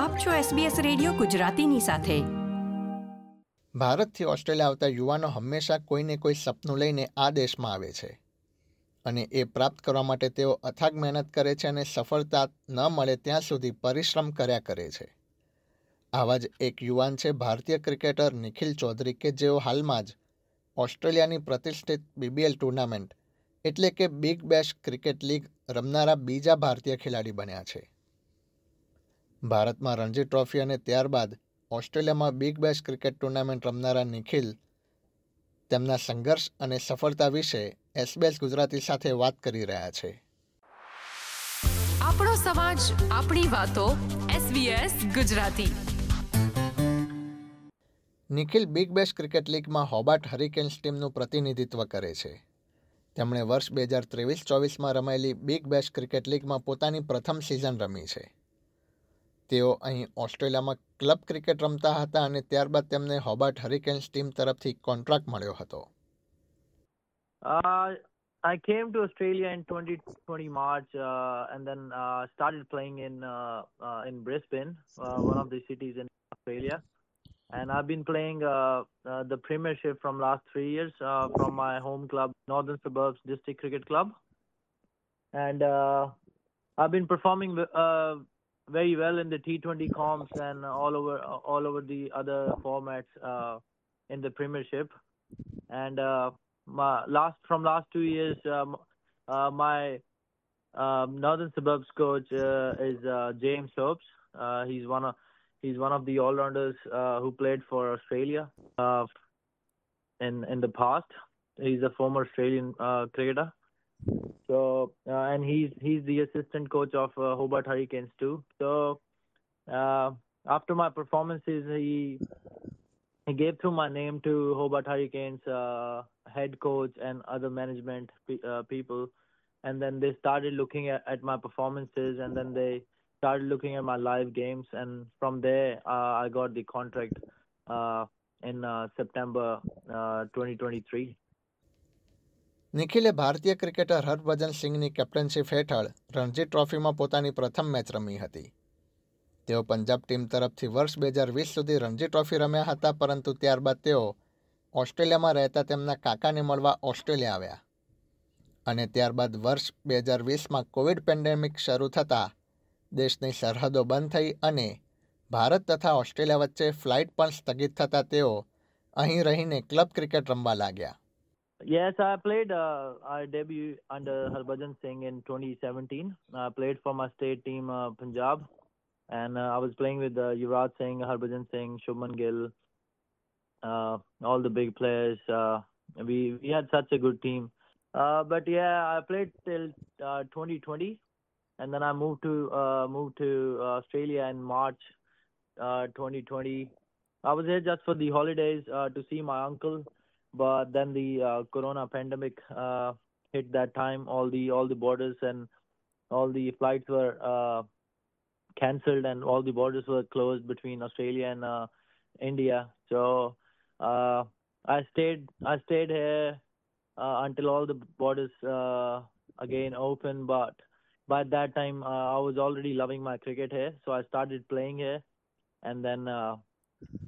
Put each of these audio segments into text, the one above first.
આપ છો SBS radio ગુજરાતીની સાથે. ભારતથી ઓસ્ટ્રેલિયા આવતા યુવાનો હંમેશા કોઈને કોઈ સપનું લઈને આ દેશમાં આવે છે. અને એ પ્રાપ્ત કરવા માટે તેઓ અથાગ મહેનત કરે છે અને સફળતા ન મળે ત્યાં સુધી પરિશ્રમ કર્યા કરે છે. આવા જ એક યુવાન છે ભારતીય ક્રિકેટર નિખિલ ચૌધરી કે જેઓ હાલમાં જ ઓસ્ટ્રેલિયાની પ્રતિષ્ઠિત બીબીએલ ટુર્નામેન્ટ એટલે કે બિગ બેશ ક્રિકેટ લીગ રમનારા બીજા ભારતીય ખેલાડી બન્યા છે. ભારતમાં રણજી ટ્રોફી અને ત્યારબાદ ઓસ્ટ્રેલિયામાં બિગ બેશ ક્રિકેટ ટુર્નામેન્ટ રમનારા નિખિલ તેમના સંઘર્ષ અને સફળતા વિશે એસબીએસ ગુજરાતી સાથે વાત કરી રહ્યા છે. આપણો સમાજ આપણી વાતો SBS Gujarati. Nikhil Big Bash cricket લીગમાં Hobart Hurricanes ટીમનું પ્રતિનિધિત્વ કરે છે. તેમણે વર્ષ બે હજાર ત્રેવીસ ચોવીસમાં રમાયેલી બિગ બેશ ક્રિકેટ લીગમાં પોતાની પ્રથમ સિઝન રમી છે. તેઓ અહીં ઓસ્ટ્રેલિયામાં ક્લબ ક્રિકેટ રમતા હતા અને ત્યારબાદ તેમને હોબાર્ટ હરિકેન્સ ટીમ તરફથી કોન્ટ્રાક્ટ મળ્યો હતો Uh, I came to Australia in 2020 March, uh, and then uh, started playing in uh, uh, in Brisbane, uh, one of the cities in Australia. And I've been playing uh, uh, the Premiership from last three years uh, from my home club, Northern Suburbs District Cricket Club. And uh, I've been performing uh, very well in the T20 comps and all over all over the other formats uh, in the Premiership. And uh, my last from last two years, um, uh, my um, Northern Suburbs coach is James. Uh, he's one of he's one of the all-rounders who played for Australia in in the past. He's a former Australian cricketer. So uh, and he's he's the assistant coach of uh, Hobart Hurricanes too. So uh, after my performances, he he gave through my name to Hobart Hurricanes uh, head coach and other management pe- uh, people, and then they started looking at, at my performances, and then they started looking at my live games, and from there uh, I got the contract in September uh, 2023. નિખિલે ભારતીય cricketer Harbhajan સિંઘની captainship હેઠળ રણજી ટ્રોફીમાં પોતાની પ્રથમ match રમી હતી. તેઓ Punjab team તરફથી વર્ષ બે હજાર વીસ સુધી રણજી ટ્રોફી રમ્યા હતા, પરંતુ ત્યારબાદ તેઓ ઓસ્ટ્રેલિયામાં રહેતા તેમના કાકાને મળવા ઓસ્ટ્રેલિયા આવ્યા. અને ત્યારબાદ વર્ષ બે હજાર વીસમાં કોવિડ પેન્ડેમિક શરૂ થતાં દેશની સરહદો બંધ થઈ અને ભારત તથા ઓસ્ટ્રેલિયા વચ્ચે ફ્લાઇટ પણ સ્થગિત થતાં તેઓ અહીં રહીને ક્લબ ક્રિકેટ રમવા લાગ્યા. Yes, I played. Uh, I debuted under Harbhajan Singh in 2017. I played for my state team, uh, Punjab, and uh, I was playing with uh, Yuvraj Singh, Harbhajan Singh, Shubman Gill, uh, all the big players. Uh, we we had such a good team. Uh, but yeah, I played till uh, 2020, and then I moved to moved to Australia in March uh, 2020. I was here just for the holidays to see my uncle but then the uh, corona pandemic uh, hit that time all the all the borders and all the flights were uh, cancelled and all the borders were closed between australia and uh, india. So uh, i stayed i stayed here uh, until all the borders uh, again open. But by that time uh, i was already loving my cricket here. So i started playing here. And then uh,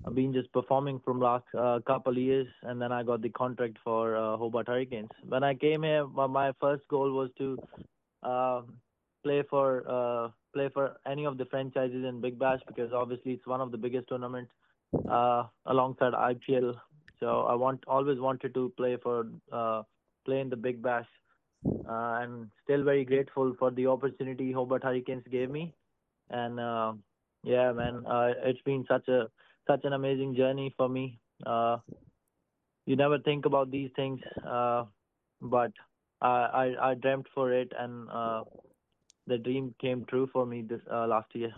I've been just performing from last uh, couple years, and then I got the contract for uh, Hobart Hurricanes. When I came here, my, first goal was to uh, play for uh, play for any of the franchises in Big Bash because obviously it's one of the biggest tournaments uh, alongside IPL. So I want always wanted to play for uh, play in the Big Bash, and still very grateful for the opportunity Hobart Hurricanes gave me. And yeah, man, it's been such a such an amazing journey for me. Uh, you never think about these things, uh, but I, I I dreamt for it, and uh, the dream came true for me this uh, last year.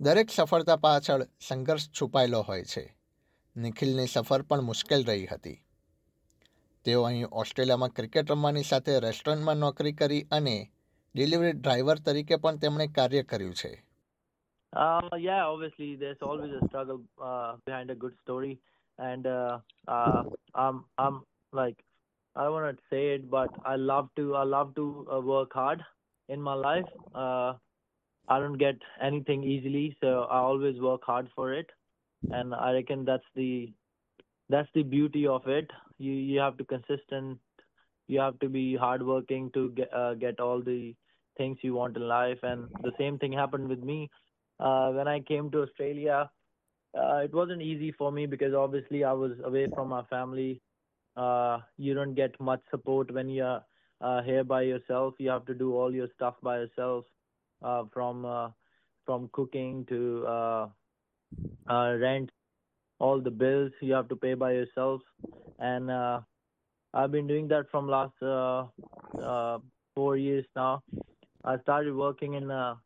દરેક સફળતા પાછળ સંઘર્ષ છુપાયેલો હોય છે નિખિલની સફર પણ મુશ્કેલ રહી હતી તેઓ અહીં ઓસ્ટ્રેલિયામાં ક્રિકેટ રમવાની સાથે રેસ્ટોરન્ટમાં નોકરી કરી અને ડિલિવરી ડ્રાઈવર તરીકે પણ તેમણે કાર્ય કર્યું છે Uh, yeah, obviously, there's always a struggle uh, behind a good story, and uh, uh, I'm I'm like I don't want to say it, but I love to I love to uh, work hard in my life. Uh, I don't get anything easily, so I always work hard for it, and I reckon that's the that's the beauty of it. You you have to consistent, you have to be hardworking to get uh, get all the things you want in life, and the same thing happened with me uh, when I came to Australia. Uh, it wasn't easy for me because obviously I was away from my family. Uh, you don't get much support when you're uh, here by yourself. You have to do all your stuff by yourself, uh, from uh, from cooking to uh, uh, rent, all the bills you have to pay by yourself. And uh, I've been doing that from last uh, uh, four years now. I started working in a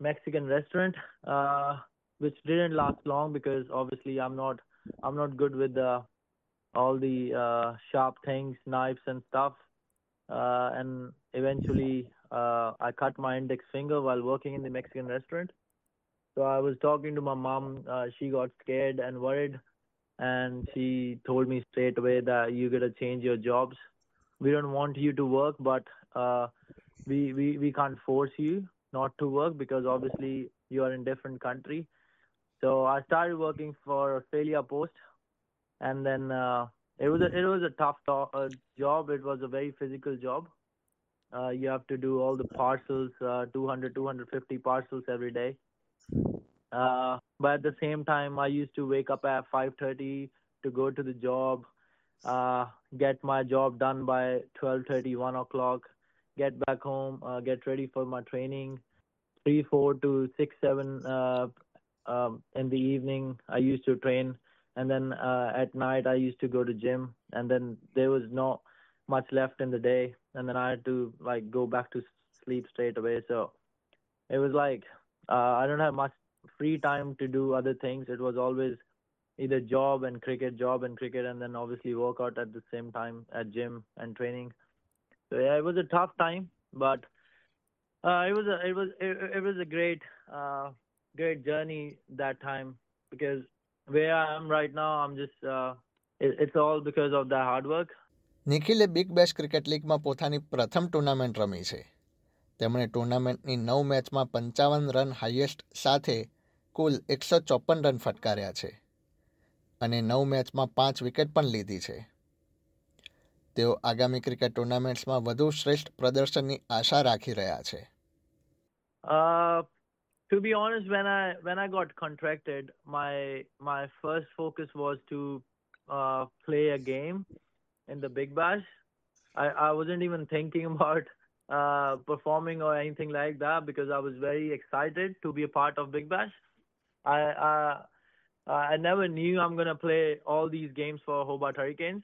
Mexican restaurant, uh, which didn't last long because obviously I'm not I'm not good with the all the uh, sharp things, knives and stuff. Uh, and eventually, uh, I cut my index finger while working in the Mexican restaurant. So I was talking to my mom. Uh, she got scared and worried, and she told me straight away that you gotta change your jobs. We don't want you to work, but uh, we we we can't force you not to work because obviously you are in different country. So I started working for Australia Post, and then uh, it was a, it was a tough to- uh, job. It was a very physical job. Uh, you have to do all the parcels, uh, 200, 250 parcels every day. Uh, but at the same time, I used to wake up at 5:30 to go to the job, uh, get my job done by 12:30, 1 o'clock, get back home, uh, get ready for my training. Three, four to six, seven uh, um, in the evening, I used to train, and then uh, at night I used to go to gym, and then there was not much left in the day, and then I had to like go back to sleep straight away. So it was like uh, I don't have much free time to do other things. It was always either job and cricket, job and cricket, and then obviously workout at the same time at gym and training. Yeah, it was a tough time, but uh, it was a it was it, it was a great uh, great journey that time because where I am right now, I'm just uh, it, it's all because of the hard work. નિખિલે Big Bash cricket લીગમાં પોતાની પ્રથમ tournament રમી છે તેમણે ટુર્નામેન્ટની નવ મેચમાં પંચાવન run highest સાથે કુલ એકસો ચોપન રન ફટકાર્યા છે અને નવ મેચમાં પાંચ વિકેટ પણ લીધી છે તેઓ આગામી ક્રિકેટ ટુર્નામેન્ટ્સમાં વધુ શ્રેષ્ઠ પ્રદર્શનની આશા રાખી રહ્યા છે Uh, to be honest, when I when I got contracted, my my first focus was to uh, play a game in the Big Bash. I, I wasn't even thinking about uh, performing or anything like that because I was very excited to be a part of Big Bash. I uh, I never knew I'm gonna play all these games for Hobart Hurricanes.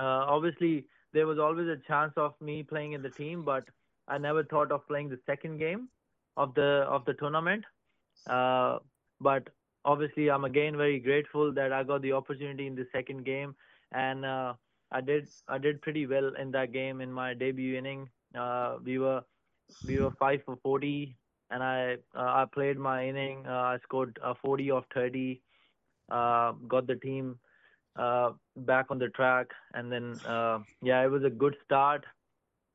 Uh, obviously, there was always a chance of me playing in the team, but I never thought of playing the second game of the of the tournament. Uh, but obviously, I'm again very grateful that I got the opportunity in the second game, and uh, I did I did pretty well in that game in my debut inning. Uh, we were we were five for 40, and I uh, I played my inning. Uh, I scored uh, 40 of 30. Uh, got the team uh, back on the track, and then uh, yeah, it was a good start.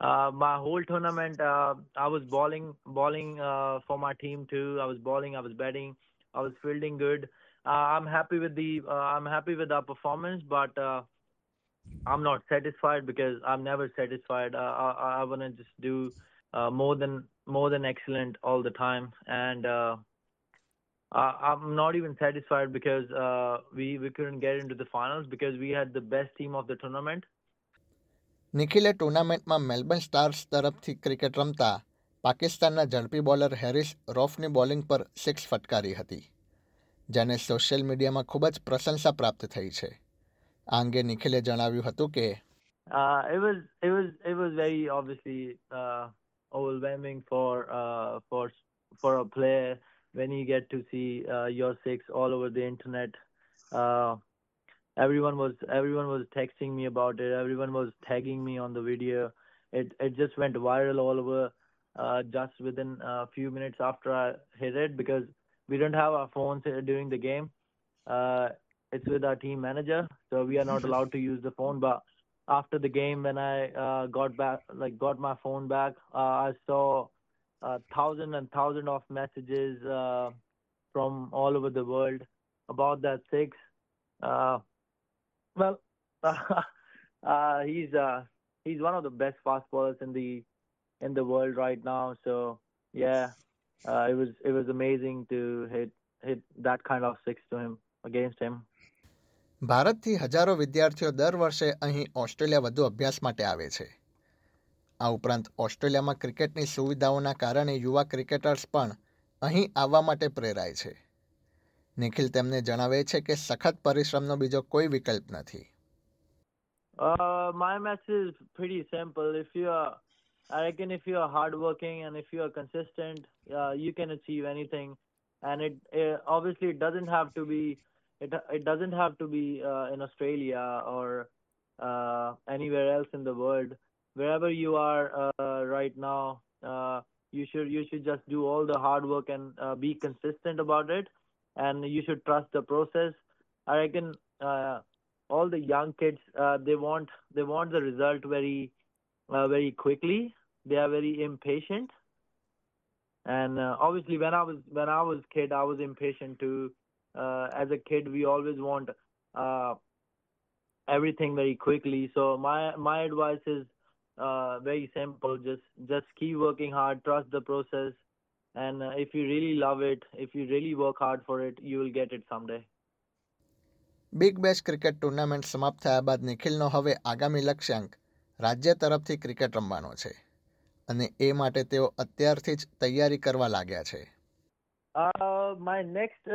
Uh, my whole tournament, uh, I was bowling, bowling uh, for my team too. I was bowling, I was batting, I was fielding good. Uh, I'm happy with the, uh, I'm happy with our performance, but uh, I'm not satisfied because I'm never satisfied. Uh, I, I want to just do uh, more than more than excellent all the time, and uh, I, I'm not even satisfied because uh, we we couldn't get into the finals because we had the best team of the tournament. નિખિલે ટુર્નામેન્ટમાં Melbourne stars તરફથી cricket રમતા પાકિસ્તાનના ઝડપી bowler Haris રોફની bowling પર six ફટકારી હતી જેને સોશિયલ મીડિયામાં ખૂબ જ પ્રશંસા પ્રાપ્ત થઈ છે આ અંગે નિખિલે જણાવ્યું હતું કે Uh, it was it was it was very obviously uh, overwhelming for uh, for for a player when you get to see uh, your six all over the internet. Uh, everyone was everyone was texting me about it. Everyone was tagging me on the video. It it just went viral all over uh, just within a few minutes after I hit it because we don't have our phones uh, during the game. Uh, it's with our team manager, so we are not allowed to use the phone. But after the game, when I uh, got back, like got my phone back, uh, I saw uh, thousand and thousand of messages uh, from all over the world about that six. Uh, well, uh, he's uh, he's one of the best fast bowlers in the in the world right now. So yeah, uh, it was it was amazing to hit hit that kind of six to him against him. ભારતથી હજારો વિદ્યાર્થીઓ દર વર્ષે અહીં Australia વધુ અભ્યાસ માટે આવે છે આ ઉપરાંત ઓસ્ટ્રેલિયામાં ક્રિકેટની સુવિધાઓના કારણે યુવા ક્રિકેટર્સ પણ અહીં આવવા માટે પ્રેરાય છે નિખિલ તેમને જણાવે છે કે સખત પરિશ્રમનો બીજો કોઈ વિકલ્પ નથી Uh, pretty simple. If you are, I reckon, if you are hardworking and if you are consistent, uh, you can achieve anything. And it, it obviously it doesn't have to be, it it doesn't have to be uh, in Australia or uh, anywhere else in the world. Wherever you are uh, right now, uh, you should you should just do all the hard work and uh, be consistent about it, and you should trust the process. I reckon. Uh, all the young kids uh, they want they want the result very uh, very quickly they are very impatient and obviously when i was when i was kid i was impatient too as a kid we always want everything very quickly so my my advice is uh, very simple just just keep working hard trust the process and uh, if you really love it if you really work hard for it you will get it someday Big Bash cricket tournament સમાપ્ત થયા બાદ નિખિલનો હવે આગામી લક્ષ્યાંક રાજ્ય તરફથી cricket રમવાનો છે અને એ માટે તેઓ અત્યારથી જ તૈયારી કરવા લાગ્યા છે my next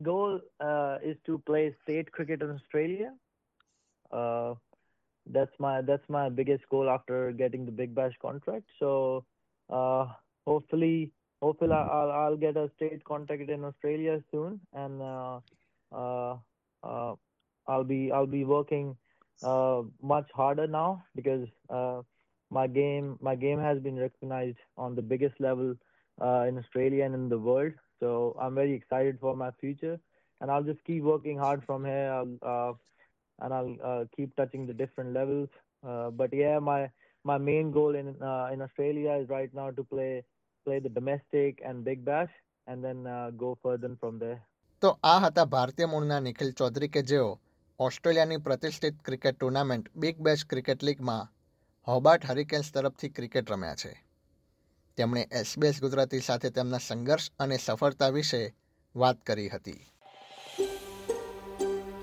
goal is to play state cricket play state that's my that's my biggest goal after getting the Big Bash contract. So uh, hopefully, hopefully I'll I'll get a state contract in Australia soon, and uh, uh, uh, I'll be I'll be working uh, much harder now because uh, my game my game has been recognized on the biggest level uh, in Australia and in the world. So I'm very excited for my future, and I'll just keep working hard from here. I'll, uh, and I'll uh, keep touching the different levels. Uh, but yeah, my my main goal in uh, in Australia is right now to play play the domestic and Big Bash, and then uh, go further from there. તો આ હતા ભારતીય મૂળના નિખિલ ચૌધરી કે જેઓ ઓસ્ટ્રેલિયાની પ્રતિષ્ઠિત cricket tournament Big Bash cricket લીગમાં Hobart Hurricanes તરફથી ક્રિકેટ રમ્યા છે તેમણે એસબીએસ ગુજરાતી સાથે તેમના સંઘર્ષ અને સફળતા વિશે વાત કરી હતી